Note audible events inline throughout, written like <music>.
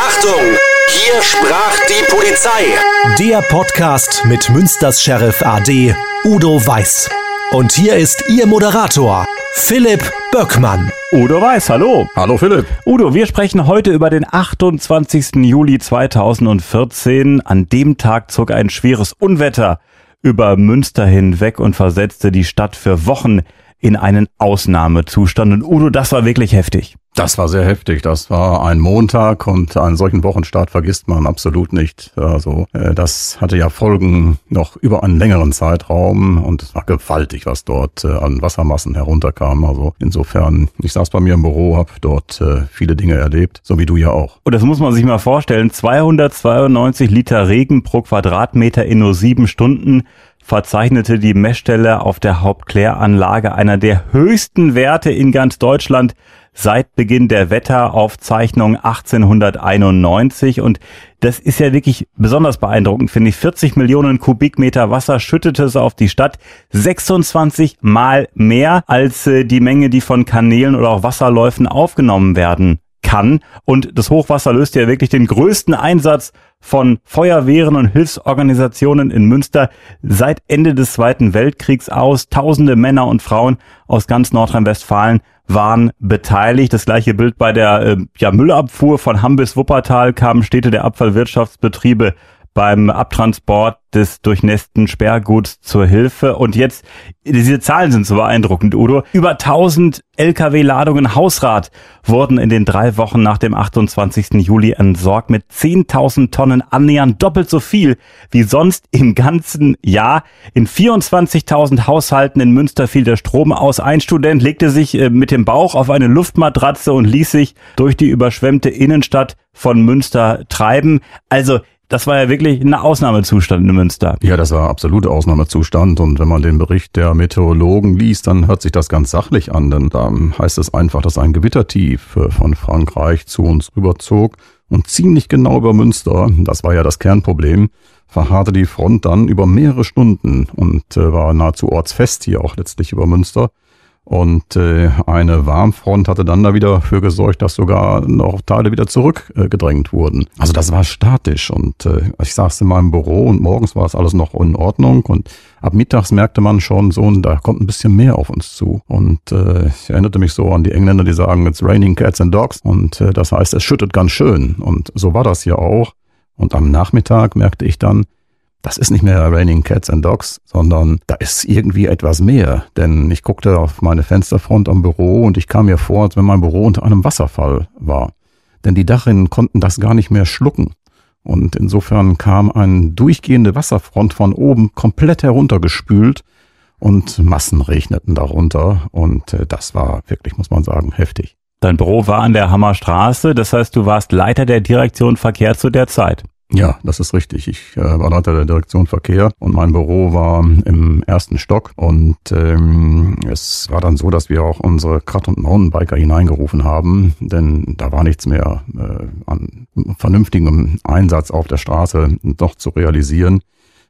Achtung! Hier sprach die Polizei. Der Podcast mit Münsters Sheriff AD Udo Weiß. Und hier ist Ihr Moderator, Philipp Böckmann. Udo Weiß, hallo. Hallo Philipp. Udo, wir sprechen heute über den 28. Juli 2014. An dem Tag zog ein schweres Unwetter über Münster hinweg und versetzte die Stadt für Wochen in einen Ausnahmezustand. Und Udo, das war wirklich heftig. Das war sehr heftig. Das war ein Montag und einen solchen Wochenstart vergisst man absolut nicht. Also äh, das hatte ja Folgen noch über einen längeren Zeitraum und es war gewaltig, was dort äh, an Wassermassen herunterkam. Also insofern, ich saß bei mir im Büro, habe dort äh, viele Dinge erlebt, so wie du ja auch. Und das muss man sich mal vorstellen. 292 Liter Regen pro Quadratmeter in nur sieben Stunden verzeichnete die Messstelle auf der Hauptkläranlage einer der höchsten Werte in ganz Deutschland seit Beginn der Wetteraufzeichnung 1891 und das ist ja wirklich besonders beeindruckend, finde ich. 40 Millionen Kubikmeter Wasser schüttete es auf die Stadt, 26 mal mehr als äh, die Menge, die von Kanälen oder auch Wasserläufen aufgenommen werden kann. Und das Hochwasser löst ja wirklich den größten Einsatz von Feuerwehren und Hilfsorganisationen in Münster seit Ende des Zweiten Weltkriegs aus. Tausende Männer und Frauen aus ganz Nordrhein-Westfalen waren beteiligt. Das gleiche Bild bei der äh, ja, Müllabfuhr von Hamm bis Wuppertal kamen Städte der Abfallwirtschaftsbetriebe beim Abtransport des durchnässten Sperrguts zur Hilfe. Und jetzt, diese Zahlen sind so beeindruckend, Udo. Über 1000 Lkw-Ladungen Hausrat wurden in den drei Wochen nach dem 28. Juli entsorgt mit 10.000 Tonnen annähernd doppelt so viel wie sonst im ganzen Jahr. In 24.000 Haushalten in Münster fiel der Strom aus. Ein Student legte sich äh, mit dem Bauch auf eine Luftmatratze und ließ sich durch die überschwemmte Innenstadt von Münster treiben. Also das war ja wirklich ein Ausnahmezustand in Münster. Ja, das war absoluter Ausnahmezustand. Und wenn man den Bericht der Meteorologen liest, dann hört sich das ganz sachlich an. Denn da heißt es einfach, dass ein Gewittertief von Frankreich zu uns rüberzog und ziemlich genau über Münster, das war ja das Kernproblem, verharrte die Front dann über mehrere Stunden und äh, war nahezu ortsfest hier auch letztlich über Münster. Und äh, eine Warmfront hatte dann da wieder dafür gesorgt, dass sogar noch Teile wieder zurückgedrängt äh, wurden. Also das war statisch und äh, ich saß in meinem Büro und morgens war es alles noch in Ordnung und ab mittags merkte man schon so, da kommt ein bisschen mehr auf uns zu. Und äh, ich erinnerte mich so an die Engländer, die sagen, it's raining cats and dogs und äh, das heißt, es schüttet ganz schön und so war das hier auch. Und am Nachmittag merkte ich dann, das ist nicht mehr Raining Cats and Dogs, sondern da ist irgendwie etwas mehr. Denn ich guckte auf meine Fensterfront am Büro und ich kam mir vor, als wenn mein Büro unter einem Wasserfall war. Denn die Dachrinnen konnten das gar nicht mehr schlucken. Und insofern kam eine durchgehende Wasserfront von oben komplett heruntergespült und Massen regneten darunter. Und äh, das war wirklich, muss man sagen, heftig. Dein Büro war an der Hammerstraße, das heißt, du warst Leiter der Direktion Verkehr zu der Zeit. Ja, das ist richtig. Ich äh, war Leiter der Direktion Verkehr und mein Büro war im ersten Stock und ähm, es war dann so, dass wir auch unsere Kart- und Mountainbiker hineingerufen haben, denn da war nichts mehr äh, an vernünftigem Einsatz auf der Straße noch zu realisieren.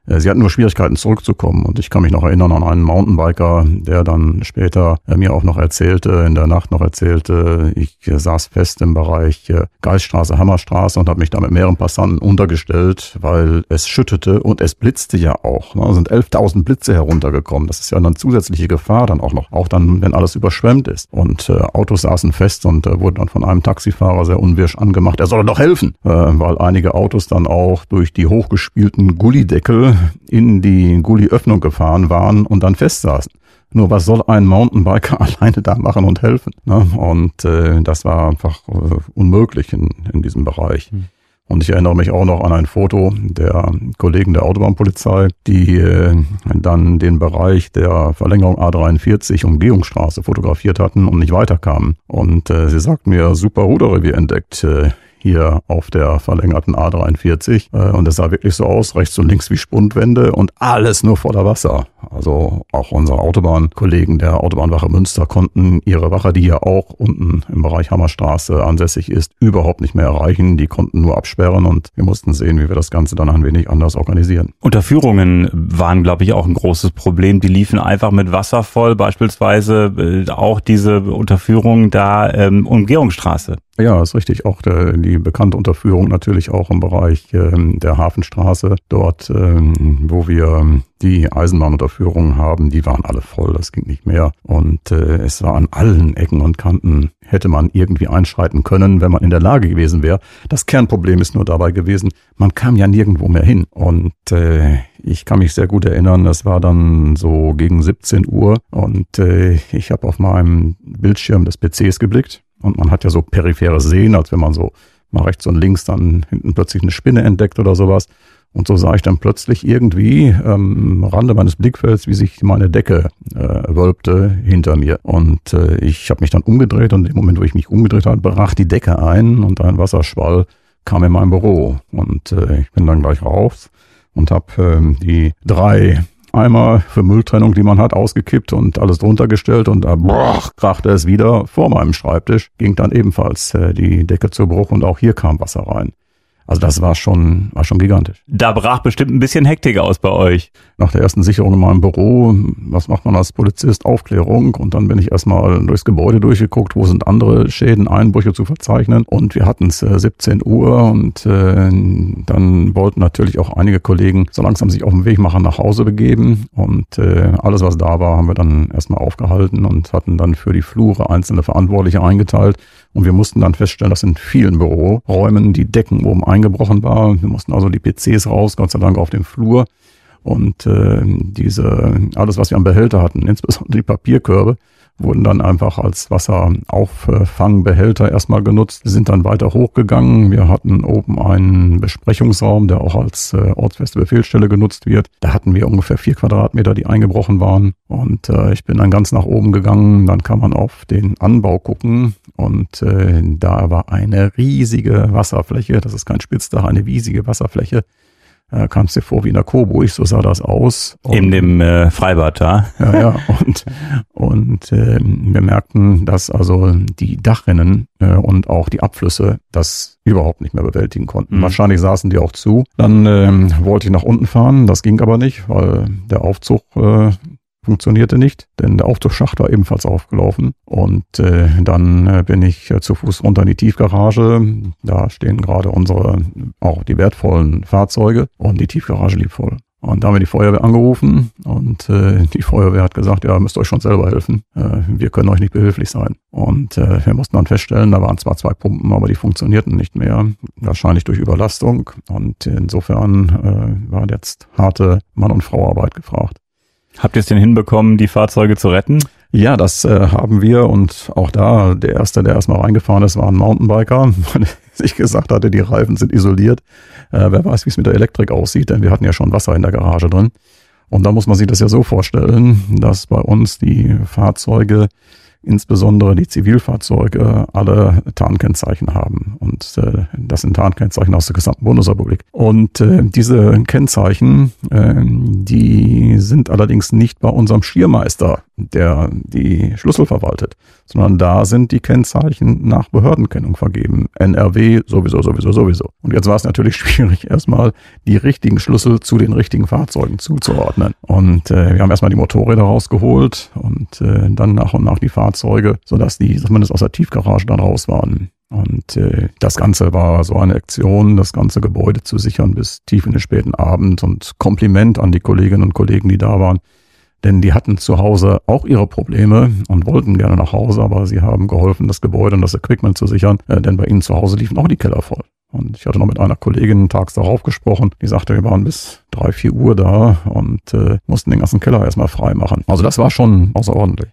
Äh, sie hatten nur Schwierigkeiten zurückzukommen und ich kann mich noch erinnern an einen Mountainbiker, der dann später äh, mir auch noch erzählte, in der Nacht noch erzählte, ich äh, saß fest im Bereich Geiststraße, Hammerstraße und habe mich da mit mehreren Passanten untergestellt, weil es schüttete und es blitzte ja auch. Ne? Da sind 11.000 Blitze heruntergekommen. Das ist ja eine zusätzliche Gefahr dann auch noch, auch dann, wenn alles überschwemmt ist. Und Autos saßen fest und wurden dann von einem Taxifahrer sehr unwirsch angemacht. Er solle doch helfen, weil einige Autos dann auch durch die hochgespielten Gullideckel in die Gully-Öffnung gefahren waren und dann festsaßen. Nur was soll ein Mountainbiker <laughs> alleine da machen und helfen? Ne? Und äh, das war einfach äh, unmöglich in, in diesem Bereich. Mhm. Und ich erinnere mich auch noch an ein Foto der Kollegen der Autobahnpolizei, die äh, dann den Bereich der Verlängerung A43 Umgehungsstraße fotografiert hatten und nicht weiterkamen. Und äh, sie sagten mir, super Ruderrevier entdeckt. Äh, hier auf der verlängerten A43. Äh, und es sah wirklich so aus, rechts und links wie Spundwände und alles nur voller Wasser. Also auch unsere Autobahnkollegen der Autobahnwache Münster konnten ihre Wache, die ja auch unten im Bereich Hammerstraße ansässig ist, überhaupt nicht mehr erreichen. Die konnten nur absperren und wir mussten sehen, wie wir das Ganze dann ein wenig anders organisieren. Unterführungen waren, glaube ich, auch ein großes Problem. Die liefen einfach mit Wasser voll, beispielsweise äh, auch diese Unterführung da ähm, Umgehungsstraße. Ja, ist richtig. Auch der, die bekannte Unterführung natürlich auch im Bereich ähm, der Hafenstraße, dort, ähm, wo wir die Eisenbahnunterführungen haben, die waren alle voll, das ging nicht mehr. Und äh, es war an allen Ecken und Kanten, hätte man irgendwie einschreiten können, wenn man in der Lage gewesen wäre. Das Kernproblem ist nur dabei gewesen, man kam ja nirgendwo mehr hin. Und äh, ich kann mich sehr gut erinnern, das war dann so gegen 17 Uhr und äh, ich habe auf meinem Bildschirm des PCs geblickt und man hat ja so periphere Sehen, als wenn man so mal rechts und links dann hinten plötzlich eine Spinne entdeckt oder sowas. Und so sah ich dann plötzlich irgendwie ähm, am Rande meines Blickfelds, wie sich meine Decke äh, wölbte hinter mir. Und äh, ich habe mich dann umgedreht und im Moment, wo ich mich umgedreht habe, brach die Decke ein und ein Wasserschwall kam in mein Büro. Und äh, ich bin dann gleich raus und habe äh, die drei Eimer für Mülltrennung, die man hat, ausgekippt und alles drunter gestellt und da boah, krachte es wieder vor meinem Schreibtisch, ging dann ebenfalls äh, die Decke zu Bruch und auch hier kam Wasser rein. Also das war schon, war schon gigantisch. Da brach bestimmt ein bisschen Hektik aus bei euch. Nach der ersten Sicherung in meinem Büro, was macht man als Polizist? Aufklärung. Und dann bin ich erstmal durchs Gebäude durchgeguckt, wo sind andere Schäden, Einbrüche zu verzeichnen. Und wir hatten es äh, 17 Uhr und äh, dann wollten natürlich auch einige Kollegen so langsam sich auf den Weg machen, nach Hause begeben. Und äh, alles, was da war, haben wir dann erstmal aufgehalten und hatten dann für die Flure einzelne Verantwortliche eingeteilt. Und wir mussten dann feststellen, dass in vielen Büroräumen die Decken oben eingebrochen waren. Wir mussten also die PCs raus, Gott sei Dank auf dem Flur. Und äh, diese, alles, was wir am Behälter hatten, insbesondere die Papierkörbe, wurden dann einfach als Wasseraufffangbehälter erstmal genutzt. Sind dann weiter hochgegangen. Wir hatten oben einen Besprechungsraum, der auch als äh, ortsfeste Befehlsstelle genutzt wird. Da hatten wir ungefähr vier Quadratmeter, die eingebrochen waren. Und äh, ich bin dann ganz nach oben gegangen. Dann kann man auf den Anbau gucken. Und äh, da war eine riesige Wasserfläche. Das ist kein Spitzdach, eine riesige Wasserfläche äh, kamst dir vor wie in der Coburg, so sah das aus. Und, in dem äh, Freibad da. <laughs> Ja, ja. Und, und äh, wir merkten, dass also die Dachrinnen äh, und auch die Abflüsse das überhaupt nicht mehr bewältigen konnten. Mhm. Wahrscheinlich saßen die auch zu. Dann ähm, wollte ich nach unten fahren, das ging aber nicht, weil der Aufzug äh, funktionierte nicht, denn der Aufzugsschacht war ebenfalls aufgelaufen. Und äh, dann äh, bin ich äh, zu Fuß runter in die Tiefgarage. Da stehen gerade unsere, auch die wertvollen Fahrzeuge und die Tiefgarage lief voll. Und da haben wir die Feuerwehr angerufen und äh, die Feuerwehr hat gesagt, ja, müsst euch schon selber helfen. Äh, wir können euch nicht behilflich sein. Und äh, wir mussten dann feststellen, da waren zwar zwei Pumpen, aber die funktionierten nicht mehr. Wahrscheinlich durch Überlastung. Und insofern äh, war jetzt harte Mann- und Frauarbeit gefragt. Habt ihr es denn hinbekommen, die Fahrzeuge zu retten? Ja, das äh, haben wir und auch da, der erste, der erstmal reingefahren ist, war ein Mountainbiker, <laughs> weil sich gesagt hatte, die Reifen sind isoliert. Äh, wer weiß, wie es mit der Elektrik aussieht, denn wir hatten ja schon Wasser in der Garage drin. Und da muss man sich das ja so vorstellen, dass bei uns die Fahrzeuge insbesondere die Zivilfahrzeuge alle Tarnkennzeichen haben. Und äh, das sind Tarnkennzeichen aus der gesamten Bundesrepublik. Und äh, diese Kennzeichen, äh, die sind allerdings nicht bei unserem Schiermeister, der die Schlüssel verwaltet, sondern da sind die Kennzeichen nach Behördenkennung vergeben. NRW sowieso, sowieso, sowieso. Und jetzt war es natürlich <laughs> schwierig, erstmal die richtigen Schlüssel zu den richtigen Fahrzeugen zuzuordnen. Und äh, wir haben erstmal die Motorräder rausgeholt und äh, dann nach und nach die Fahrzeuge, sodass die zumindest aus der Tiefgarage dann raus waren. Und äh, das Ganze war so eine Aktion, das ganze Gebäude zu sichern bis tief in den späten Abend und Kompliment an die Kolleginnen und Kollegen, die da waren denn die hatten zu Hause auch ihre Probleme und wollten gerne nach Hause, aber sie haben geholfen, das Gebäude und das Equipment zu sichern, äh, denn bei ihnen zu Hause liefen auch die Keller voll. Und ich hatte noch mit einer Kollegin tags darauf gesprochen, die sagte, wir waren bis drei, vier Uhr da und äh, mussten den ganzen Keller erstmal frei machen. Also das war schon außerordentlich.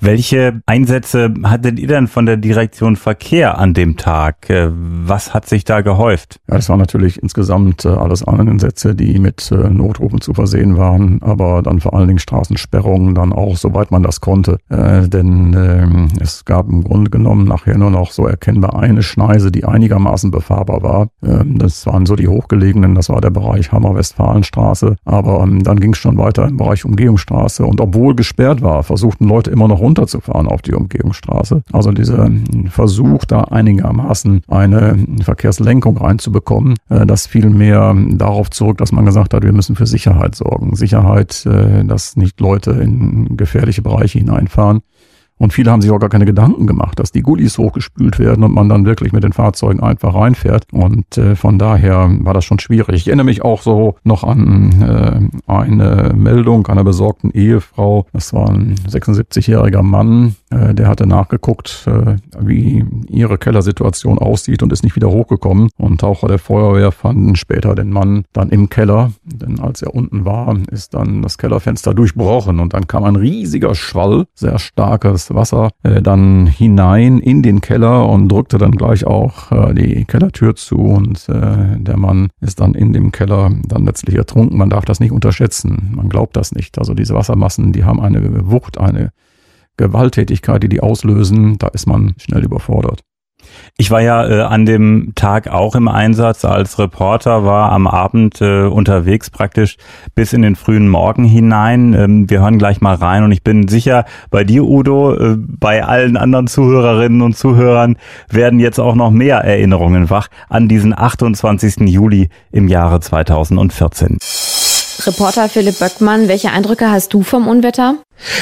Welche Einsätze hattet ihr denn von der Direktion Verkehr an dem Tag? Äh, was hat sich da gehäuft? Ja, das waren natürlich insgesamt äh, alles Einsätze, die mit äh, Notrufen zu versehen waren, aber dann vor allen Dingen Straßensperrungen dann auch, soweit man das konnte. Äh, denn äh, es gab im Grunde genommen nachher nur noch so erkennbar eine Schneise, die einigermaßen befahrbar war. Äh, das waren so die hochgelegenen, das war der Bereich Hammer-Westfalenstraße. Aber ähm, dann ging es schon weiter im Bereich Umgehungsstraße. Und obwohl gesperrt war, versuchten Leute immer noch runterzufahren auf die Umgehungsstraße. Also dieser Versuch, da einigermaßen eine Verkehrslenkung reinzubekommen, äh, das fiel mehr darauf zurück, dass man gesagt hat, wir müssen für Sicherheit sorgen. Sicherheit, äh, dass nicht Leute in gefährliche Bereiche hineinfahren. Und viele haben sich auch gar keine Gedanken gemacht, dass die Gullis hochgespült werden und man dann wirklich mit den Fahrzeugen einfach reinfährt. Und äh, von daher war das schon schwierig. Ich erinnere mich auch so noch an äh, eine Meldung einer besorgten Ehefrau. Das war ein 76-jähriger Mann, äh, der hatte nachgeguckt, äh, wie ihre Kellersituation aussieht und ist nicht wieder hochgekommen. Und Taucher der Feuerwehr fanden später den Mann dann im Keller. Denn als er unten war, ist dann das Kellerfenster durchbrochen und dann kam ein riesiger Schwall, sehr starkes Wasser äh, dann hinein in den Keller und drückte dann gleich auch die Kellertür zu und der Mann ist dann in dem Keller dann letztlich ertrunken. Man darf das nicht unterschätzen. Man glaubt das nicht. Also diese Wassermassen, die haben eine Wucht, eine Gewalttätigkeit, die die auslösen. Da ist man schnell überfordert. Ich war ja äh, an dem Tag auch im Einsatz als Reporter, war am Abend äh, unterwegs praktisch bis in den frühen Morgen hinein. Ähm, wir hören gleich mal rein und ich bin sicher, bei dir, Udo, äh, bei allen anderen Zuhörerinnen und Zuhörern werden jetzt auch noch mehr Erinnerungen wach an diesen 28. Juli im Jahre 2014. Reporter Philipp Böckmann, welche Eindrücke hast du vom Unwetter?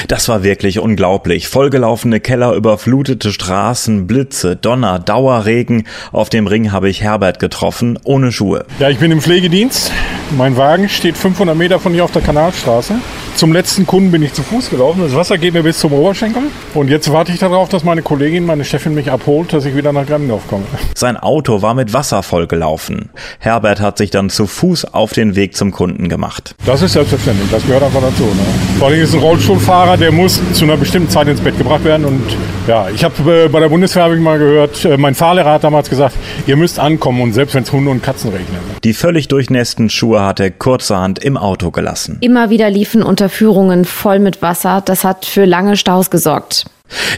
Das war wirklich unglaublich. Vollgelaufene Keller, überflutete Straßen, Blitze, Donner, Dauerregen. Auf dem Ring habe ich Herbert getroffen, ohne Schuhe. Ja, ich bin im Pflegedienst. Mein Wagen steht 500 Meter von hier auf der Kanalstraße. Zum letzten Kunden bin ich zu Fuß gelaufen. Das Wasser geht mir bis zum Oberschenkel. Und jetzt warte ich darauf, dass meine Kollegin, meine Chefin mich abholt, dass ich wieder nach Grandendorf komme. Sein Auto war mit Wasser vollgelaufen. Herbert hat sich dann zu Fuß auf den Weg zum Kunden gemacht. Das ist selbstverständlich. Das gehört einfach dazu. Ne? Vor allem ist ein Rollstuhlfahrer, der muss zu einer bestimmten Zeit ins Bett gebracht werden. Und ja, ich habe äh, bei der Bundeswehr habe ich mal gehört, äh, mein Fahrlehrer hat damals gesagt, ihr müsst ankommen und selbst wenn es Hunde und Katzen regnet. Die völlig durchnässten Schuhe hat er kurzerhand im Auto gelassen. Immer wieder liefen Unterführungen voll mit Wasser. Das hat für lange Staus gesorgt.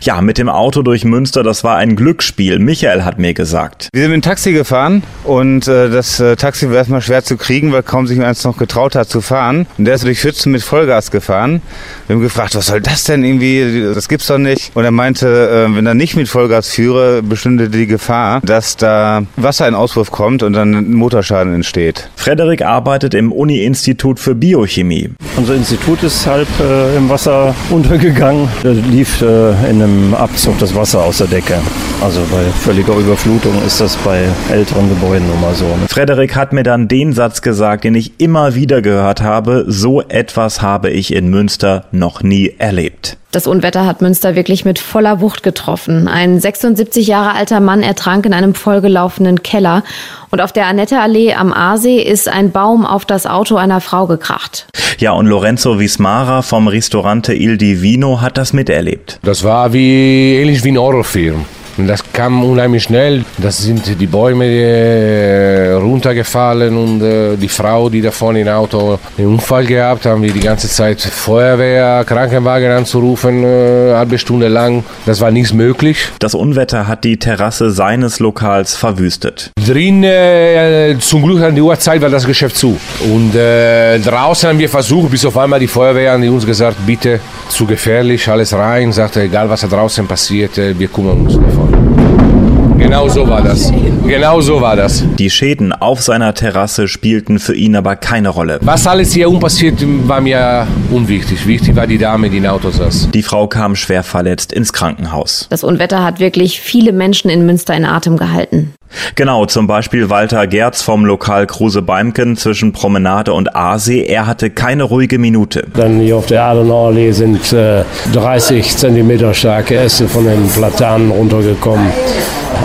Ja, mit dem Auto durch Münster, das war ein Glücksspiel. Michael hat mir gesagt. Wir sind mit dem Taxi gefahren und äh, das äh, Taxi war erstmal schwer zu kriegen, weil kaum sich eins noch getraut hat zu fahren. Und der ist durch Schützen mit Vollgas gefahren. Wir haben gefragt, was soll das denn irgendwie? Das gibt's doch nicht. Und er meinte, äh, wenn er nicht mit Vollgas führe, bestünde die Gefahr, dass da Wasser in Auswurf kommt und dann ein Motorschaden entsteht. Frederik arbeitet im Uni-Institut für Biochemie. Unser Institut ist halb äh, im Wasser <laughs> untergegangen. Da lief äh, in einem Abzug das Wasser aus der Decke. Also bei völliger Überflutung ist das bei älteren Gebäuden nun mal so. Ne? Frederik hat mir dann den Satz gesagt, den ich immer wieder gehört habe. So etwas habe ich in Münster noch nie erlebt. Das Unwetter hat Münster wirklich mit voller Wucht getroffen. Ein 76 Jahre alter Mann ertrank in einem vollgelaufenen Keller. Und auf der Annette-Allee am Aasee ist ein Baum auf das Auto einer Frau gekracht. Ja, und Lorenzo Vismara vom Restaurante Il Divino hat das miterlebt. Das war wie ähnlich wie ein Horrorfilm. Und das kam unheimlich schnell. Das sind die Bäume äh, runtergefallen und äh, die Frau, die da vorne im Auto einen Unfall gehabt, haben wir die ganze Zeit Feuerwehr, Krankenwagen anzurufen, äh, eine halbe Stunde lang. Das war nichts möglich. Das Unwetter hat die Terrasse seines Lokals verwüstet. Drin, äh, zum Glück an die Uhrzeit war das Geschäft zu. Und äh, draußen haben wir versucht, bis auf einmal die Feuerwehr die uns gesagt, bitte zu gefährlich, alles rein. Sagte, egal was da draußen passiert, äh, wir kümmern uns davon. Genau so war das. Genau so war das. Die Schäden auf seiner Terrasse spielten für ihn aber keine Rolle. Was alles hier unpassiert, war mir unwichtig. Wichtig war die Dame, die im Auto saß. Die Frau kam schwer verletzt ins Krankenhaus. Das Unwetter hat wirklich viele Menschen in Münster in Atem gehalten. Genau, zum Beispiel Walter Gerz vom Lokal Kruse Beimken zwischen Promenade und Aasee. Er hatte keine ruhige Minute. Dann hier auf der Adenauerallee sind äh, 30 Zentimeter starke Äste von den Platanen runtergekommen.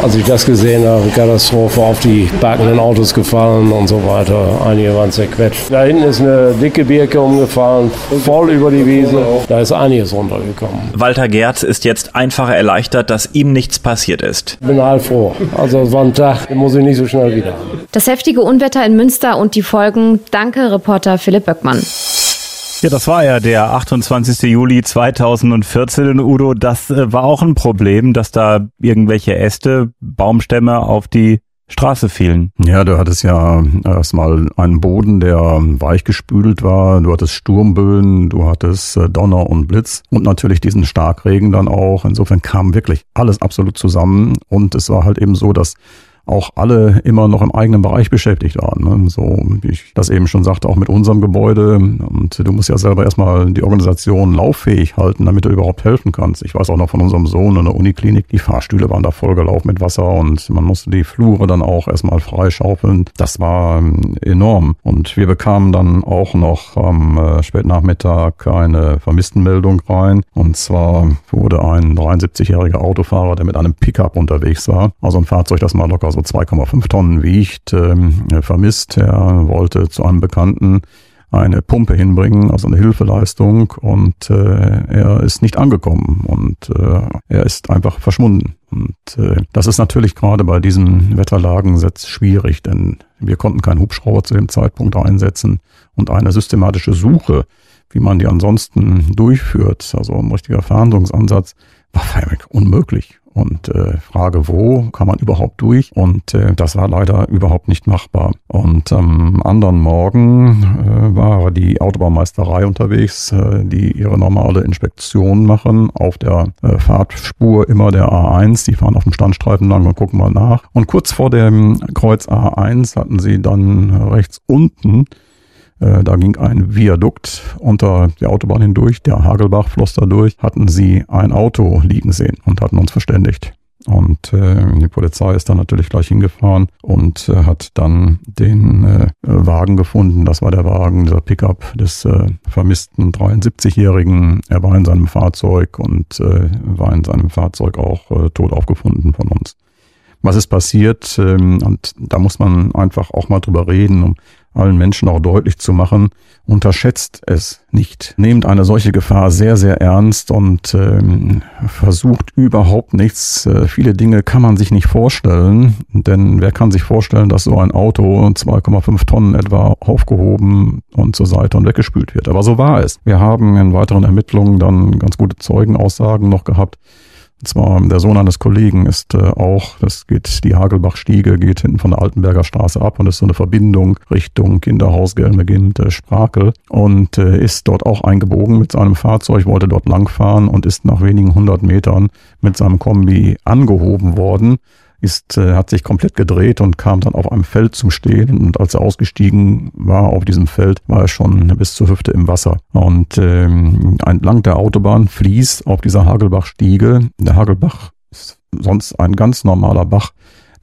Als ich das gesehen habe, Katastrophe auf die parkenden Autos gefallen und so weiter. Einige waren zerquetscht. Da hinten ist eine dicke Birke umgefallen, voll über die Wiese. Da ist einiges runtergekommen. Walter Gerz ist jetzt einfach erleichtert, dass ihm nichts passiert ist. Ich bin heilfroh. Also es war ein Tag, den muss ich nicht so schnell wieder. Das heftige Unwetter in Münster und die Folgen. Danke, Reporter Philipp Böckmann. Ja, das war ja der 28. Juli 2014 in Udo. Das äh, war auch ein Problem, dass da irgendwelche Äste, Baumstämme auf die Straße fielen. Ja, du hattest ja erstmal einen Boden, der weichgespült war. Du hattest Sturmböen, du hattest äh, Donner und Blitz und natürlich diesen Starkregen dann auch. Insofern kam wirklich alles absolut zusammen und es war halt eben so, dass auch alle immer noch im eigenen Bereich beschäftigt waren. Ne? So, wie ich das eben schon sagte, auch mit unserem Gebäude. Und du musst ja selber erstmal die Organisation lauffähig halten, damit du überhaupt helfen kannst. Ich weiß auch noch von unserem Sohn in der Uniklinik, die Fahrstühle waren da vollgelaufen mit Wasser und man musste die Flure dann auch erstmal freischaufeln. Das war ähm, enorm. Und wir bekamen dann auch noch am äh, Spätnachmittag eine Vermisstenmeldung rein. Und zwar wurde ein 73-jähriger Autofahrer, der mit einem Pickup unterwegs war, also ein Fahrzeug, das mal locker so 2,5 Tonnen wiegt, ähm, vermisst. Er wollte zu einem Bekannten eine Pumpe hinbringen, also eine Hilfeleistung und äh, er ist nicht angekommen und äh, er ist einfach verschwunden. Und äh, das ist natürlich gerade bei diesen Wetterlagen jetzt schwierig, denn wir konnten keinen Hubschrauber zu dem Zeitpunkt einsetzen und eine systematische Suche, wie man die ansonsten durchführt, also ein richtiger Fahndungsansatz, war <laughs> unmöglich. Und äh, Frage, wo kann man überhaupt durch? Und äh, das war leider überhaupt nicht machbar. Und am anderen Morgen äh, war die Autobahnmeisterei unterwegs, äh, die ihre normale Inspektion machen auf der äh, Fahrtspur immer der A1. Die fahren auf dem Standstreifen lang und gucken mal nach. Und kurz vor dem Kreuz A1 hatten sie dann rechts unten da ging ein Viadukt unter die Autobahn hindurch, der Hagelbach floss da durch, hatten sie ein Auto liegen sehen und hatten uns verständigt. Und äh, die Polizei ist dann natürlich gleich hingefahren und äh, hat dann den äh, Wagen gefunden. Das war der Wagen, dieser Pickup des äh, vermissten 73-Jährigen. Er war in seinem Fahrzeug und äh, war in seinem Fahrzeug auch äh, tot aufgefunden von uns. Was ist passiert? Ähm, und da muss man einfach auch mal drüber reden, um allen Menschen auch deutlich zu machen, unterschätzt es nicht. Nehmt eine solche Gefahr sehr, sehr ernst und ähm, versucht überhaupt nichts. Äh, viele Dinge kann man sich nicht vorstellen, denn wer kann sich vorstellen, dass so ein Auto 2,5 Tonnen etwa aufgehoben und zur Seite und weggespült wird. Aber so war es. Wir haben in weiteren Ermittlungen dann ganz gute Zeugenaussagen noch gehabt, und zwar der Sohn eines Kollegen ist äh, auch, das geht die Hagelbach-Stiege, geht hinten von der Altenberger Straße ab und ist so eine Verbindung Richtung Kinderhaus Gelmegind äh, Sprakel. Und äh, ist dort auch eingebogen mit seinem Fahrzeug, wollte dort langfahren und ist nach wenigen hundert Metern mit seinem Kombi angehoben worden ist, äh, hat sich komplett gedreht und kam dann auf einem Feld zum Stehen. Und als er ausgestiegen war auf diesem Feld, war er schon bis zur Hüfte im Wasser. Und ähm, entlang der Autobahn fließt auf dieser Hagelbach-Stiege. Der Hagelbach ist sonst ein ganz normaler Bach,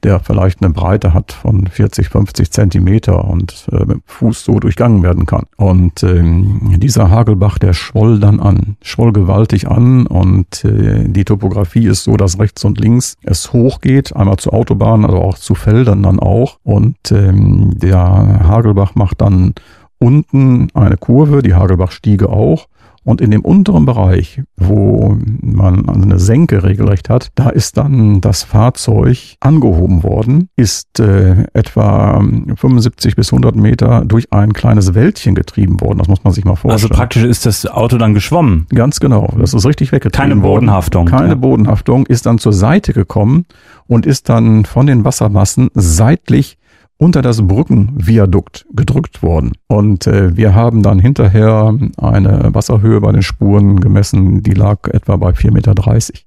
der vielleicht eine Breite hat von 40, 50 Zentimeter und äh, mit dem Fuß so durchgangen werden kann. Und ähm, dieser Hagelbach, der schwoll dann an, schwoll gewaltig an und äh, die Topografie ist so, dass rechts und links es hochgeht, einmal zur Autobahn, also auch zu Feldern dann auch. Und ähm, der Hagelbach macht dann unten eine Kurve, die Hagelbachstiege auch und in dem unteren Bereich, wo man eine Senke regelrecht hat, da ist dann das Fahrzeug angehoben worden, ist äh, etwa 75 bis 100 Meter durch ein kleines Wäldchen getrieben worden. Das muss man sich mal vorstellen. Also praktisch ist das Auto dann geschwommen. Ganz genau. Das ist richtig weggetrieben Keine Bodenhaftung. Worden. Keine ja. Bodenhaftung. Ist dann zur Seite gekommen und ist dann von den Wassermassen seitlich unter das Brückenviadukt gedrückt worden. Und äh, wir haben dann hinterher eine Wasserhöhe bei den Spuren gemessen, die lag etwa bei 4,30 Meter.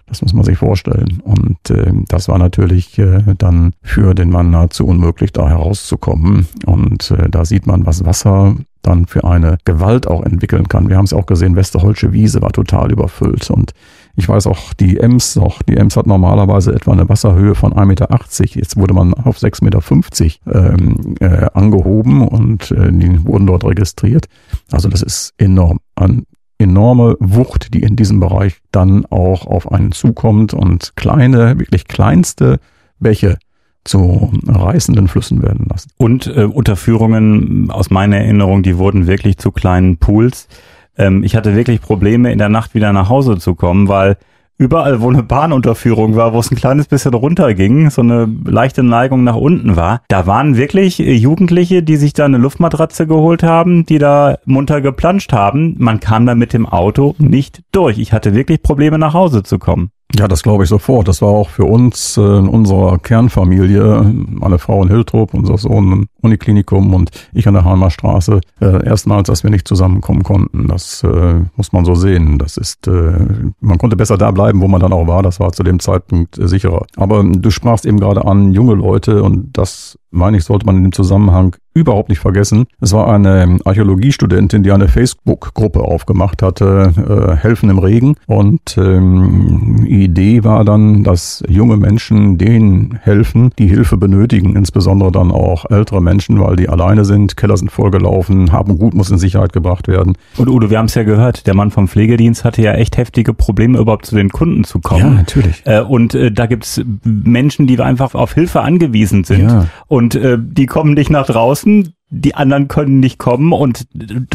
Das muss man sich vorstellen. Und äh, das war natürlich äh, dann für den Mann nahezu unmöglich, da herauszukommen. Und äh, da sieht man, was Wasser dann für eine Gewalt auch entwickeln kann. Wir haben es auch gesehen, Westerholsche Wiese war total überfüllt und ich weiß auch, die Ems noch, die Ems hat normalerweise etwa eine Wasserhöhe von 1,80 Meter. Jetzt wurde man auf 6,50 Meter ähm, äh, angehoben und äh, die wurden dort registriert. Also das ist enorm. An enorme Wucht, die in diesem Bereich dann auch auf einen zukommt und kleine, wirklich kleinste Bäche zu reißenden Flüssen werden lassen. Und äh, Unterführungen aus meiner Erinnerung, die wurden wirklich zu kleinen Pools. Ähm, ich hatte wirklich Probleme, in der Nacht wieder nach Hause zu kommen, weil überall, wo eine Bahnunterführung war, wo es ein kleines bisschen runterging, so eine leichte Neigung nach unten war, da waren wirklich äh, Jugendliche, die sich da eine Luftmatratze geholt haben, die da munter geplanscht haben. Man kam da mit dem Auto nicht durch. Ich hatte wirklich Probleme, nach Hause zu kommen. Ja, das glaube ich sofort. Das war auch für uns äh, in unserer Kernfamilie, meine Frau in Hiltrup, unser Sohn Uniklinikum und ich an der Halmer Straße. Äh, erstmals, dass wir nicht zusammenkommen konnten. Das äh, muss man so sehen. Das ist, äh, man konnte besser da bleiben, wo man dann auch war. Das war zu dem Zeitpunkt äh, sicherer. Aber du sprachst eben gerade an junge Leute und das meine ich, sollte man in dem Zusammenhang überhaupt nicht vergessen. Es war eine Archäologiestudentin, die eine Facebook-Gruppe aufgemacht hatte, äh, Helfen im Regen. Und ähm, die Idee war dann, dass junge Menschen denen helfen, die Hilfe benötigen, insbesondere dann auch ältere Menschen, weil die alleine sind, Keller sind vollgelaufen, haben gut muss in Sicherheit gebracht werden. Und Udo, wir haben es ja gehört, der Mann vom Pflegedienst hatte ja echt heftige Probleme, überhaupt zu den Kunden zu kommen. Ja, natürlich. Äh, und äh, da gibt's Menschen, die einfach auf Hilfe angewiesen sind. Ja. Und äh, die kommen nicht nach draußen, die anderen können nicht kommen. Und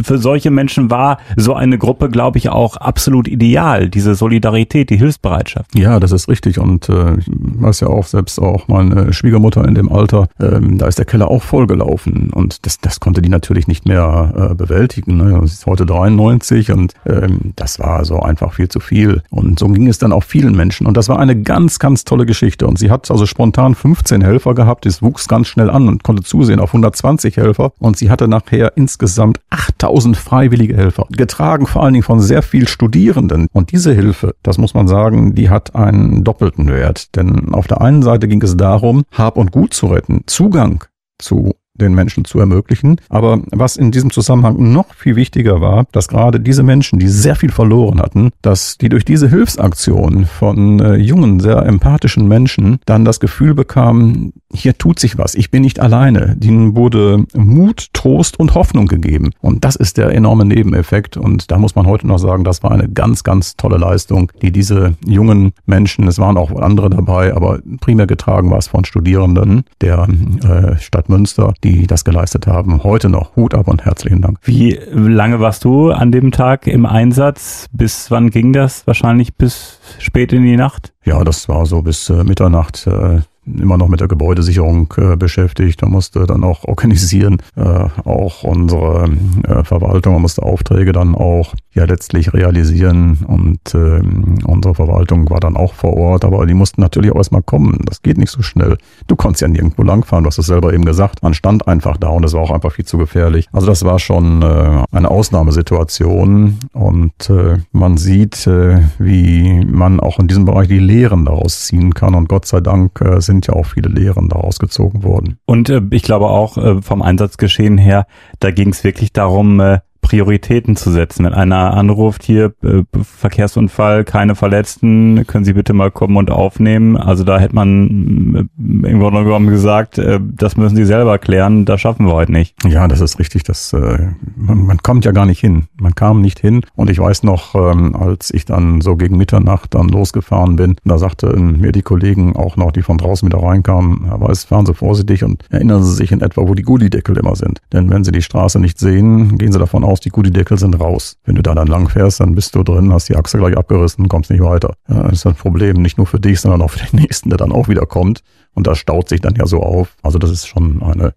für solche Menschen war so eine Gruppe, glaube ich, auch absolut ideal, diese Solidarität, die Hilfsbereitschaft. Ja, das ist richtig. Und äh, ich weiß ja auch selbst auch meine Schwiegermutter in dem Alter, ähm, da ist der Keller auch vollgelaufen. Und das, das konnte die natürlich nicht mehr äh, bewältigen. Ne? Sie ist heute 93 und ähm, das war so einfach viel zu viel. Und so ging es dann auch vielen Menschen. Und das war eine ganz, ganz tolle Geschichte. Und sie hat also spontan 15 Helfer gehabt, es wuchs ganz schnell an und konnte zusehen auf 120 Helfer und sie hatte nachher insgesamt 8000 freiwillige Helfer, getragen vor allen Dingen von sehr viel Studierenden. Und diese Hilfe, das muss man sagen, die hat einen doppelten Wert. Denn auf der einen Seite ging es darum, Hab und Gut zu retten, Zugang zu den Menschen zu ermöglichen. Aber was in diesem Zusammenhang noch viel wichtiger war, dass gerade diese Menschen, die sehr viel verloren hatten, dass die durch diese Hilfsaktion von äh, jungen, sehr empathischen Menschen dann das Gefühl bekamen, hier tut sich was, ich bin nicht alleine. Ihnen wurde Mut, Trost und Hoffnung gegeben. Und das ist der enorme Nebeneffekt. Und da muss man heute noch sagen, das war eine ganz, ganz tolle Leistung, die diese jungen Menschen, es waren auch andere dabei, aber primär getragen war es von Studierenden der äh, Stadt Münster, das geleistet haben. Heute noch Hut ab und herzlichen Dank. Wie lange warst du an dem Tag im Einsatz? Bis wann ging das? Wahrscheinlich bis spät in die Nacht? Ja, das war so bis äh, Mitternacht. Äh, immer noch mit der Gebäudesicherung äh, beschäftigt. Man musste dann auch <laughs> organisieren, äh, auch unsere äh, Verwaltung, man musste Aufträge dann auch ja letztlich realisieren und äh, unsere Verwaltung war dann auch vor Ort, aber die mussten natürlich auch erstmal kommen. Das geht nicht so schnell. Du konntest ja nirgendwo langfahren, du hast es selber eben gesagt. Man stand einfach da und es war auch einfach viel zu gefährlich. Also das war schon äh, eine Ausnahmesituation und äh, man sieht, äh, wie man auch in diesem Bereich die Lehren daraus ziehen kann und Gott sei Dank äh, sind ja auch viele Lehren daraus gezogen worden. Und äh, ich glaube auch äh, vom Einsatzgeschehen her, da ging es wirklich darum, äh, Prioritäten zu setzen. Wenn einer anruft, hier äh, Verkehrsunfall, keine Verletzten, können Sie bitte mal kommen und aufnehmen. Also da hätte man äh, im Grunde genommen gesagt, äh, das müssen Sie selber klären, das schaffen wir heute nicht. Ja, das ist richtig. Das, äh, man, man kommt ja gar nicht hin. Man kam nicht hin. Und ich weiß noch, ähm, als ich dann so gegen Mitternacht dann losgefahren bin, da sagten mir die Kollegen auch noch, die von draußen wieder reinkamen, aber es fahren Sie vorsichtig und erinnern Sie sich in etwa, wo die Gullideckel immer sind. Denn wenn Sie die Straße nicht sehen, gehen Sie davon aus, die Gullideckel sind raus. Wenn du da dann lang fährst, dann bist du drin, hast die Achse gleich abgerissen, kommst nicht weiter. Ja, das ist ein Problem, nicht nur für dich, sondern auch für den <laughs> nächsten, der dann auch wieder kommt. Und das staut sich dann ja so auf. Also das ist schon eine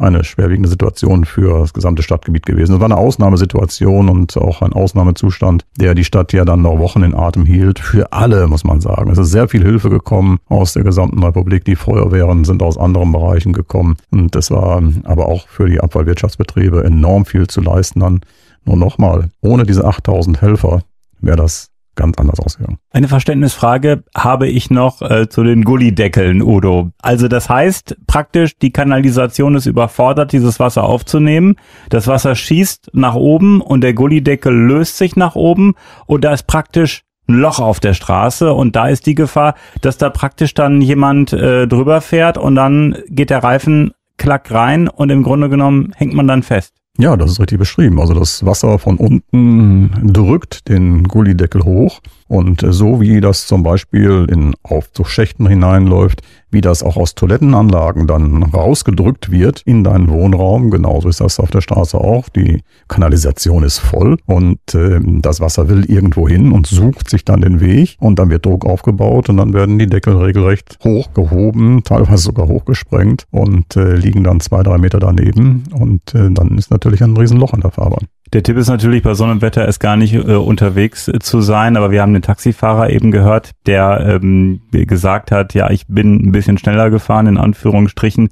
eine schwerwiegende Situation für das gesamte Stadtgebiet gewesen. Es war eine Ausnahmesituation und auch ein Ausnahmezustand, der die Stadt ja dann noch Wochen in Atem hielt. Für alle, muss man sagen. Es ist sehr viel Hilfe gekommen aus der gesamten Republik. Die Feuerwehren sind aus anderen Bereichen gekommen. Und es war aber auch für die Abfallwirtschaftsbetriebe enorm viel zu leisten dann. Nur nochmal, ohne diese 8000 Helfer wäre das ganz anders ausgegangen. Eine Verständnisfrage habe ich noch äh, zu den Gullideckeln, Udo. Also das heißt praktisch, die Kanalisation ist überfordert, dieses Wasser aufzunehmen. Das Wasser schießt nach oben und der Gullideckel löst sich nach oben und da ist praktisch ein Loch auf der Straße und da ist die Gefahr, dass da praktisch dann jemand äh, drüber fährt und dann geht der Reifen klack rein und im Grunde genommen hängt man dann fest. Ja, das ist richtig beschrieben. Also das Wasser von unten drückt den Gullideckel hoch und so wie das zum Beispiel in Aufzugsschächten hineinläuft, wie das auch aus Toilettenanlagen dann rausgedrückt wird in deinen Wohnraum, genauso ist das auf der Straße auch. Die Kanalisation ist voll und äh, das Wasser will irgendwo hin und sucht sich dann den Weg und dann wird Druck aufgebaut und dann werden die Deckel regelrecht hochgehoben, teilweise sogar hochgesprengt und äh, liegen dann zwei, drei Meter daneben und äh, dann ist natürlich ein Riesenloch in der Fahrbahn. Der Tipp ist natürlich bei Sonnenwetter ist gar nicht äh, unterwegs äh, zu sein, aber wir haben den Taxifahrer eben gehört, der ähm, gesagt hat, ja, ich bin ein bisschen schneller gefahren, in Anführungsstrichen,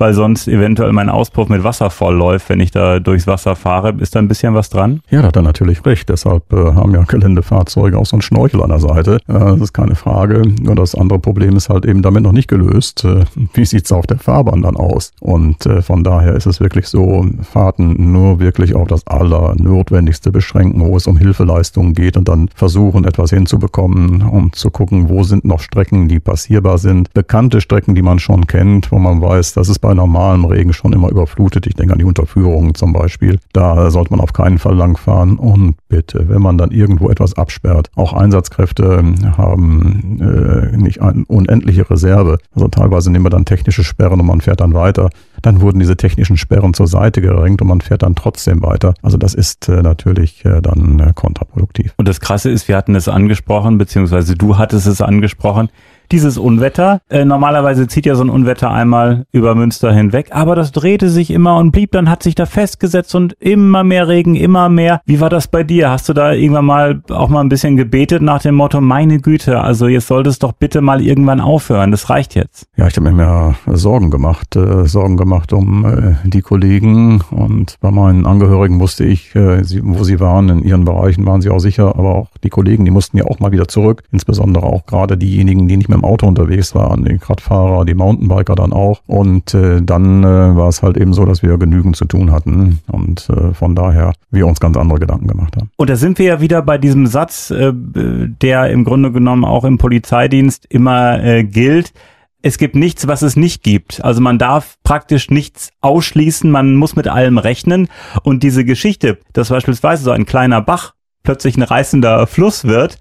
weil sonst eventuell mein Auspuff mit Wasser vollläuft, wenn ich da durchs Wasser fahre. Ist da ein bisschen was dran? Ja, da hat er natürlich recht. Deshalb äh, haben ja Geländefahrzeuge auch so einen Schnorchel an der Seite. Äh, das ist keine Frage. Nur das andere Problem ist halt eben damit noch nicht gelöst. Äh, wie sieht's auf der Fahrbahn dann aus? Und äh, von daher ist es wirklich so, Fahrten nur wirklich auf das Allernotwendigste beschränken, wo es um Hilfeleistungen geht und dann versuchen, etwas hinzubekommen, um zu gucken, wo sind noch Strecken, die passierbar sind. Bekannte Strecken, die man schon kennt, wo man weiß, dass es bei normalem Regen schon immer überflutet. Ich denke an die Unterführungen zum Beispiel. Da sollte man auf keinen Fall langfahren. Und bitte, wenn man dann irgendwo etwas absperrt, auch Einsatzkräfte haben äh, nicht eine unendliche Reserve. Also teilweise nehmen wir dann technische Sperren und man fährt dann weiter. Dann wurden diese technischen Sperren zur Seite gerenkt und man fährt dann trotzdem weiter. Also das ist äh, natürlich äh, dann äh, kontraproduktiv. Und das Krasse ist, wir hatten es angesprochen, beziehungsweise du hattest es angesprochen, dieses Unwetter. Äh, normalerweise zieht ja so ein Unwetter einmal über Münster hinweg, aber das drehte sich immer und blieb dann, hat sich da festgesetzt und immer mehr Regen, immer mehr. Wie war das bei dir? Hast du da irgendwann mal auch mal ein bisschen gebetet nach dem Motto, meine Güte, also jetzt sollte es doch bitte mal irgendwann aufhören, das reicht jetzt. Ja, ich habe mir mehr Sorgen gemacht, äh, Sorgen gemacht um äh, die Kollegen und bei meinen Angehörigen wusste ich, äh, sie, wo sie waren, in ihren Bereichen waren sie auch sicher, aber auch die Kollegen, die mussten ja auch mal wieder zurück, insbesondere auch gerade diejenigen, die nicht mehr im Auto unterwegs waren, die Radfahrer, die Mountainbiker dann auch. Und äh, dann äh, war es halt eben so, dass wir genügend zu tun hatten und äh, von daher wir uns ganz andere Gedanken gemacht haben. Und da sind wir ja wieder bei diesem Satz, äh, der im Grunde genommen auch im Polizeidienst immer äh, gilt es gibt nichts, was es nicht gibt. Also man darf praktisch nichts ausschließen, man muss mit allem rechnen. Und diese Geschichte, dass beispielsweise so ein kleiner Bach plötzlich ein reißender Fluss wird,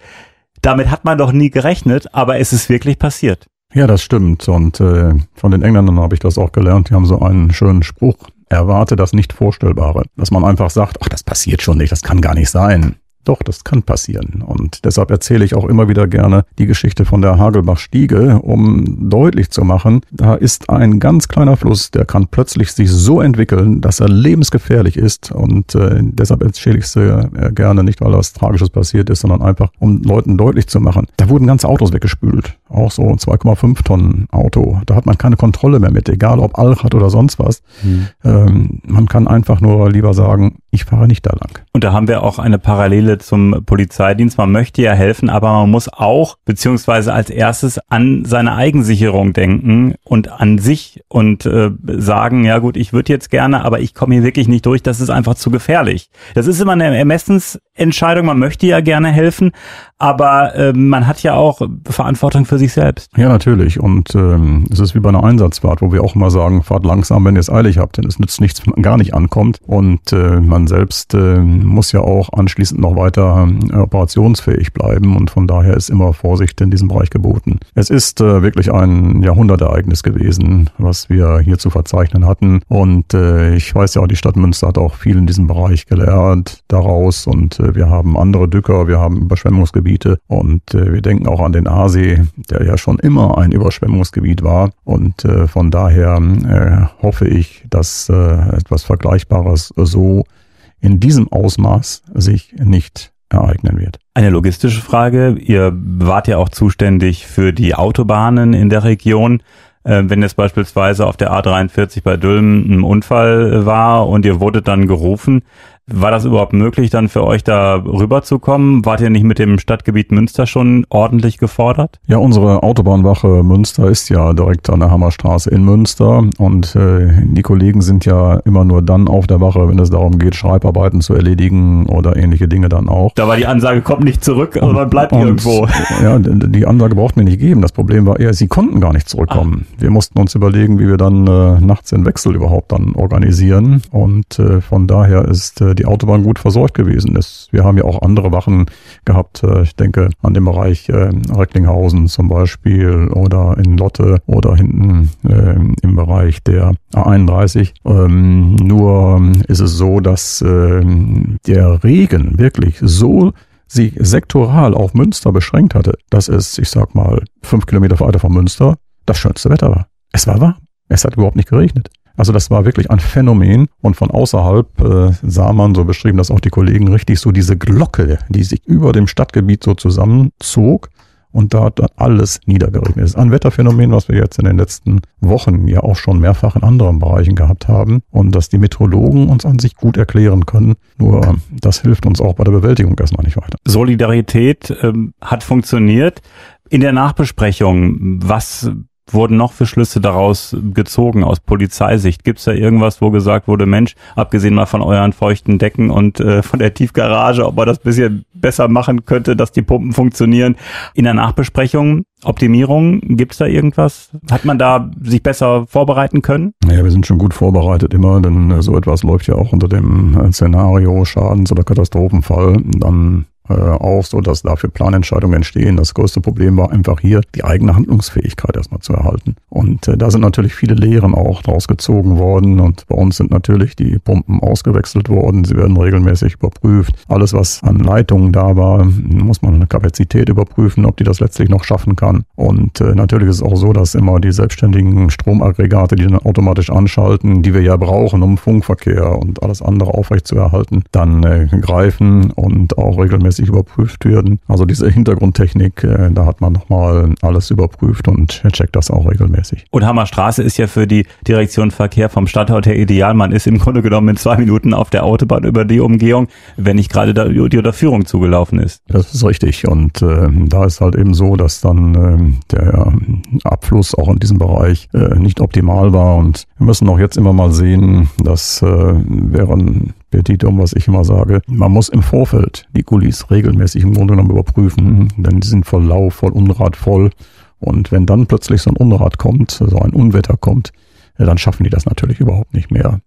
damit hat man doch nie gerechnet, aber es ist wirklich passiert. Ja, das stimmt. Und äh, von den Engländern habe ich das auch gelernt. Die haben so einen schönen Spruch. Erwarte das nicht Vorstellbare. Dass man einfach sagt, ach, das passiert schon nicht, das kann gar nicht sein. Doch, das kann passieren. Und deshalb erzähle ich auch immer wieder gerne die Geschichte von der Hagelbach-Stiege, um deutlich zu machen, da ist ein ganz kleiner Fluss, der kann plötzlich sich so entwickeln, dass er lebensgefährlich ist. Und äh, deshalb erzähle ich es äh, gerne, nicht weil was Tragisches passiert ist, sondern einfach, um Leuten deutlich zu machen. Da wurden ganze Autos weggespült. Auch so ein 2,5 Tonnen Auto. Da hat man keine Kontrolle mehr mit, egal ob Allrad oder sonst was. Mhm. Ähm, man kann einfach nur lieber sagen, ich fahre nicht da lang. Und da haben wir auch eine Parallele zum Polizeidienst. Man möchte ja helfen, aber man muss auch beziehungsweise als erstes an seine Eigensicherung denken und an sich und äh, sagen, ja gut, ich würde jetzt gerne, aber ich komme hier wirklich nicht durch, das ist einfach zu gefährlich. Das ist immer eine Ermessensentscheidung, man möchte ja gerne helfen, aber äh, man hat ja auch Verantwortung für sich selbst. Ja, natürlich. Und ähm, es ist wie bei einer Einsatzfahrt, wo wir auch immer sagen, fahrt langsam, wenn ihr es eilig habt, denn es nützt nichts, wenn man gar nicht ankommt. Und äh, man selbst äh, muss ja auch anschließend noch weiter äh, operationsfähig bleiben. Und von daher ist immer Vorsicht in diesem Bereich geboten. Es ist äh, wirklich ein Jahrhundertereignis gewesen, was wir hier zu verzeichnen hatten. Und äh, ich weiß ja die Stadt Münster hat auch viel in diesem Bereich gelernt daraus. Und äh, wir haben andere Dücker, wir haben Überschwemmungsgebiete Überschwemmungsgebiete. Und äh, wir denken auch an den Aasee, der ja schon immer ein Überschwemmungsgebiet war. Und äh, von daher äh, hoffe ich, dass äh, etwas Vergleichbares so in diesem Ausmaß sich nicht ereignen wird. Eine logistische Frage. Ihr wart ja auch zuständig für die Autobahnen in der Region. Äh, wenn jetzt beispielsweise auf der A43 bei Dülmen ein Unfall war und ihr wurdet dann gerufen, war das überhaupt möglich, dann für euch da rüberzukommen? Wart ihr nicht mit dem Stadtgebiet Münster schon ordentlich gefordert? Ja, unsere Autobahnwache Münster ist ja direkt an der Hammerstraße in Münster und äh, die Kollegen sind ja immer nur dann auf der Wache, wenn es darum geht, Schreibarbeiten zu erledigen oder ähnliche Dinge dann auch. Da war die Ansage, kommt nicht zurück, und, man bleibt und, irgendwo. <laughs> Ja, die Ansage braucht mir nicht geben. Das Problem war eher, sie konnten gar nicht zurückkommen. Ah. Wir mussten uns überlegen, wie wir dann äh, nachts den Wechsel überhaupt dann organisieren und äh, von daher ist äh, die Autobahn gut versorgt gewesen ist. Wir haben ja auch andere Wachen gehabt. Äh, ich denke an den Bereich äh, Recklinghausen zum Beispiel oder in Lotte oder hinten äh, im Bereich der A31. Ähm, nur ist es so, dass der Regen wirklich so sich sektoral auf Münster beschränkt hatte, dass es, ich sag mal, fünf Kilometer weiter von Münster das schönste Wetter war. Es war warm. Es hat überhaupt nicht geregnet. Also das war wirklich ein Phänomen und von außerhalb äh, sah man, so beschrieben das auch die Kollegen, richtig so diese Glocke, die sich über dem Stadtgebiet so zusammenzog und da hat dann alles niedergeregnet. Das ist ein Wetterphänomen, was wir jetzt in den letzten Wochen ja auch schon mehrfach in anderen Bereichen gehabt haben und dass die Meteorologen uns an sich gut erklären können. Nur das hilft uns auch bei der Bewältigung erstmal nicht weiter. Solidarität ähm, hat funktioniert. In der Nachbesprechung, was wurden noch für Schlüsse daraus gezogen aus Polizeisicht? Gibt es da irgendwas, wo gesagt wurde, Mensch, abgesehen mal von euren feuchten Decken und äh, von der Tiefgarage, ob man das bisschen besser machen könnte, dass die Pumpen funktionieren? In der Nachbesprechung, Optimierung, gibt es da irgendwas? Hat man da sich besser vorbereiten können? Naja, wir sind schon gut vorbereitet immer, denn äh, so etwas läuft ja auch unter dem äh, Szenario Schadens- oder Katastrophenfall. Dann äh, auch so, dass dafür Planentscheidungen entstehen. Das größte Problem war einfach hier, die eigene Handlungsfähigkeit erstmal zu erhalten. Und äh, da sind natürlich viele Lehren auch draus gezogen worden. Und bei uns sind natürlich die Pumpen ausgewechselt worden. Sie werden regelmäßig überprüft. Alles, was an Leitungen da war, muss man eine Kapazität überprüfen, ob die das letztlich noch schaffen kann. Und äh, natürlich ist es auch so, dass immer die selbstständigen Stromaggregate, die dann automatisch anschalten, die wir ja brauchen, um Funkverkehr und alles andere aufrechtzuerhalten, dann äh, greifen und auch regelmäßig regelmäßig überprüft werden. Also diese Hintergrundtechnik, äh, da hat man nochmal alles überprüft und checkt das auch regelmäßig. Und Hammerstraße ist ja für die Direktion Verkehr vom Stadtort her ideal. Man ist im Grunde genommen in zwei Minuten auf der Autobahn über die Umgehung, wenn nicht gerade da die Unterführung zugelaufen ist. Das ist richtig. Und äh, da ist halt eben so, dass dann äh, der Abfluss auch in diesem Bereich äh, nicht optimal war. Und wir müssen auch jetzt immer mal sehen, dass äh, Petitum, was ich immer sage, man muss im Vorfeld die Gullis regelmäßig im Grunde genommen überprüfen, denn die sind voll Lauf, voll Unrat, voll. Und wenn dann plötzlich so ein Unrat kommt, so ein Unwetter kommt, dann schaffen die das natürlich überhaupt nicht mehr.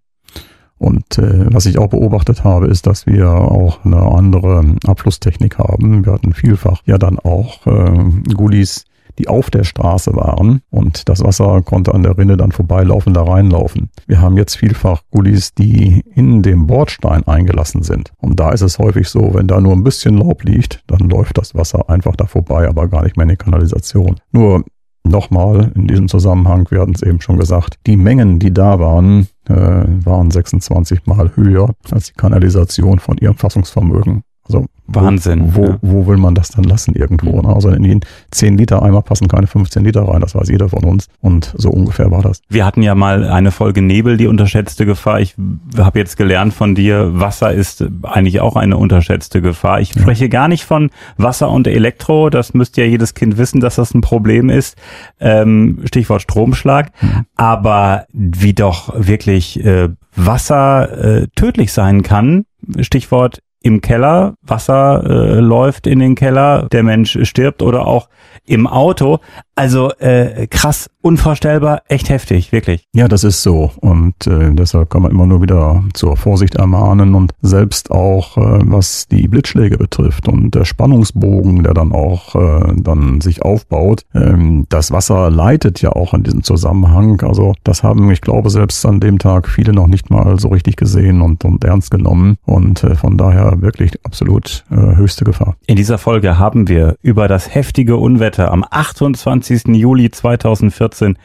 Und äh, was ich auch beobachtet habe, ist, dass wir auch eine andere Abflusstechnik haben. Wir hatten vielfach ja dann auch äh, Gullis, die auf der Straße waren und das Wasser konnte an der Rinne dann vorbeilaufen, da reinlaufen. Wir haben jetzt vielfach Gullis, die in dem Bordstein eingelassen sind. Und da ist es häufig so, wenn da nur ein bisschen Laub liegt, dann läuft das Wasser einfach da vorbei, aber gar nicht mehr in die Kanalisation. Nur Nochmal in diesem Zusammenhang, wir hatten es eben schon gesagt, die Mengen, die da waren, äh, waren 26 Mal höher als die Kanalisation von ihrem Fassungsvermögen. Also Wahnsinn. Wo, ja. wo will man das dann lassen irgendwo? Ne? Also in den 10 Liter Eimer passen keine 15 Liter rein, das weiß jeder von uns. Und so ungefähr war das. Wir hatten ja mal eine Folge Nebel, die unterschätzte Gefahr. Ich habe jetzt gelernt von dir, Wasser ist eigentlich auch eine unterschätzte Gefahr. Ich ja. spreche gar nicht von Wasser und Elektro. Das müsste ja jedes Kind wissen, dass das ein Problem ist. Ähm, Stichwort Stromschlag. Mhm. Aber wie doch wirklich äh, Wasser äh, tödlich sein kann. Stichwort im Keller, Wasser äh, läuft in den Keller, der Mensch stirbt oder auch im Auto. Also äh, krass, unvorstellbar, echt heftig, wirklich. Ja, das ist so. Und äh, deshalb kann man immer nur wieder zur Vorsicht ermahnen und selbst auch, äh, was die Blitzschläge betrifft und der Spannungsbogen, der dann auch äh, dann sich aufbaut, ähm, das Wasser leitet ja auch in diesem Zusammenhang. Also das haben, ich glaube, selbst an dem Tag viele noch nicht mal so richtig gesehen und, und ernst genommen. Und äh, von daher wirklich absolut äh, höchste Gefahr. In dieser Folge haben wir über das heftige Unwetter am 28. Juli 2014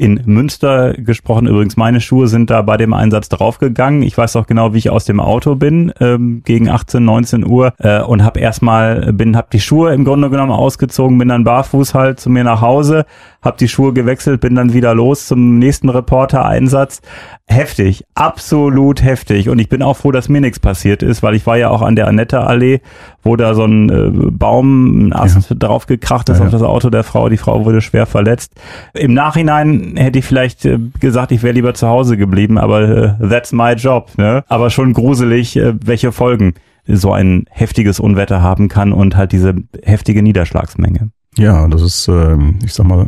in Münster gesprochen. Übrigens, meine Schuhe sind da bei dem Einsatz draufgegangen. Ich weiß auch genau, wie ich aus dem Auto bin, ähm, gegen 18, 19 Uhr äh, und habe erstmal, bin, habe die Schuhe im Grunde genommen ausgezogen, bin dann barfuß halt zu mir nach Hause, habe die Schuhe gewechselt, bin dann wieder los zum nächsten Reporter-Einsatz. Heftig, absolut heftig. Und ich bin auch froh, dass mir nichts passiert ist, weil ich war ja auch an der Annette-Allee, wo da so ein äh, Baum, ein Ast ja. drauf gekracht ist ja, auf das Auto der Frau. Die Frau wurde schwer verletzt. Im Nachhinein hätte ich vielleicht äh, gesagt, ich wäre lieber zu Hause geblieben, aber äh, that's my job. Ne? Aber schon gruselig, äh, welche Folgen so ein heftiges Unwetter haben kann und halt diese heftige Niederschlagsmenge. Ja, das ist, äh, ich sag mal,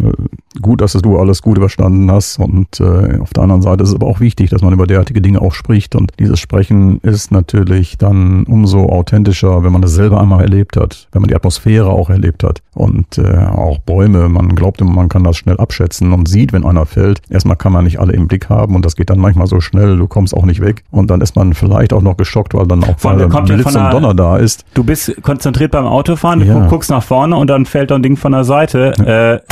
gut, dass du alles gut überstanden hast. Und äh, auf der anderen Seite ist es aber auch wichtig, dass man über derartige Dinge auch spricht. Und dieses Sprechen ist natürlich dann umso authentischer, wenn man das selber einmal erlebt hat, wenn man die Atmosphäre auch erlebt hat. Und äh, auch Bäume, man glaubt immer, man kann das schnell abschätzen und sieht, wenn einer fällt. Erstmal kann man nicht alle im Blick haben und das geht dann manchmal so schnell, du kommst auch nicht weg. Und dann ist man vielleicht auch noch geschockt, weil dann auch Vor mal Blitz und Donner da ist. Du bist konzentriert beim Autofahren, ja. du guckst nach vorne und dann fällt dann Ding von der Seite.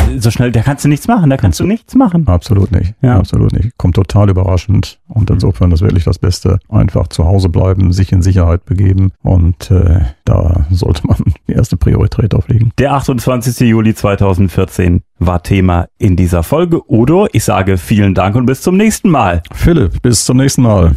Äh, so schnell, da kannst du nichts machen, da kannst du nichts machen. Absolut nicht. Ja. Absolut nicht. Kommt total überraschend. Und insofern ist wirklich das Beste. Einfach zu Hause bleiben, sich in Sicherheit begeben. Und äh, da sollte man <laughs> die erste Priorität auflegen. Der 28. Juli 2014 war Thema in dieser Folge. Odo, ich sage vielen Dank und bis zum nächsten Mal. Philipp, bis zum nächsten Mal.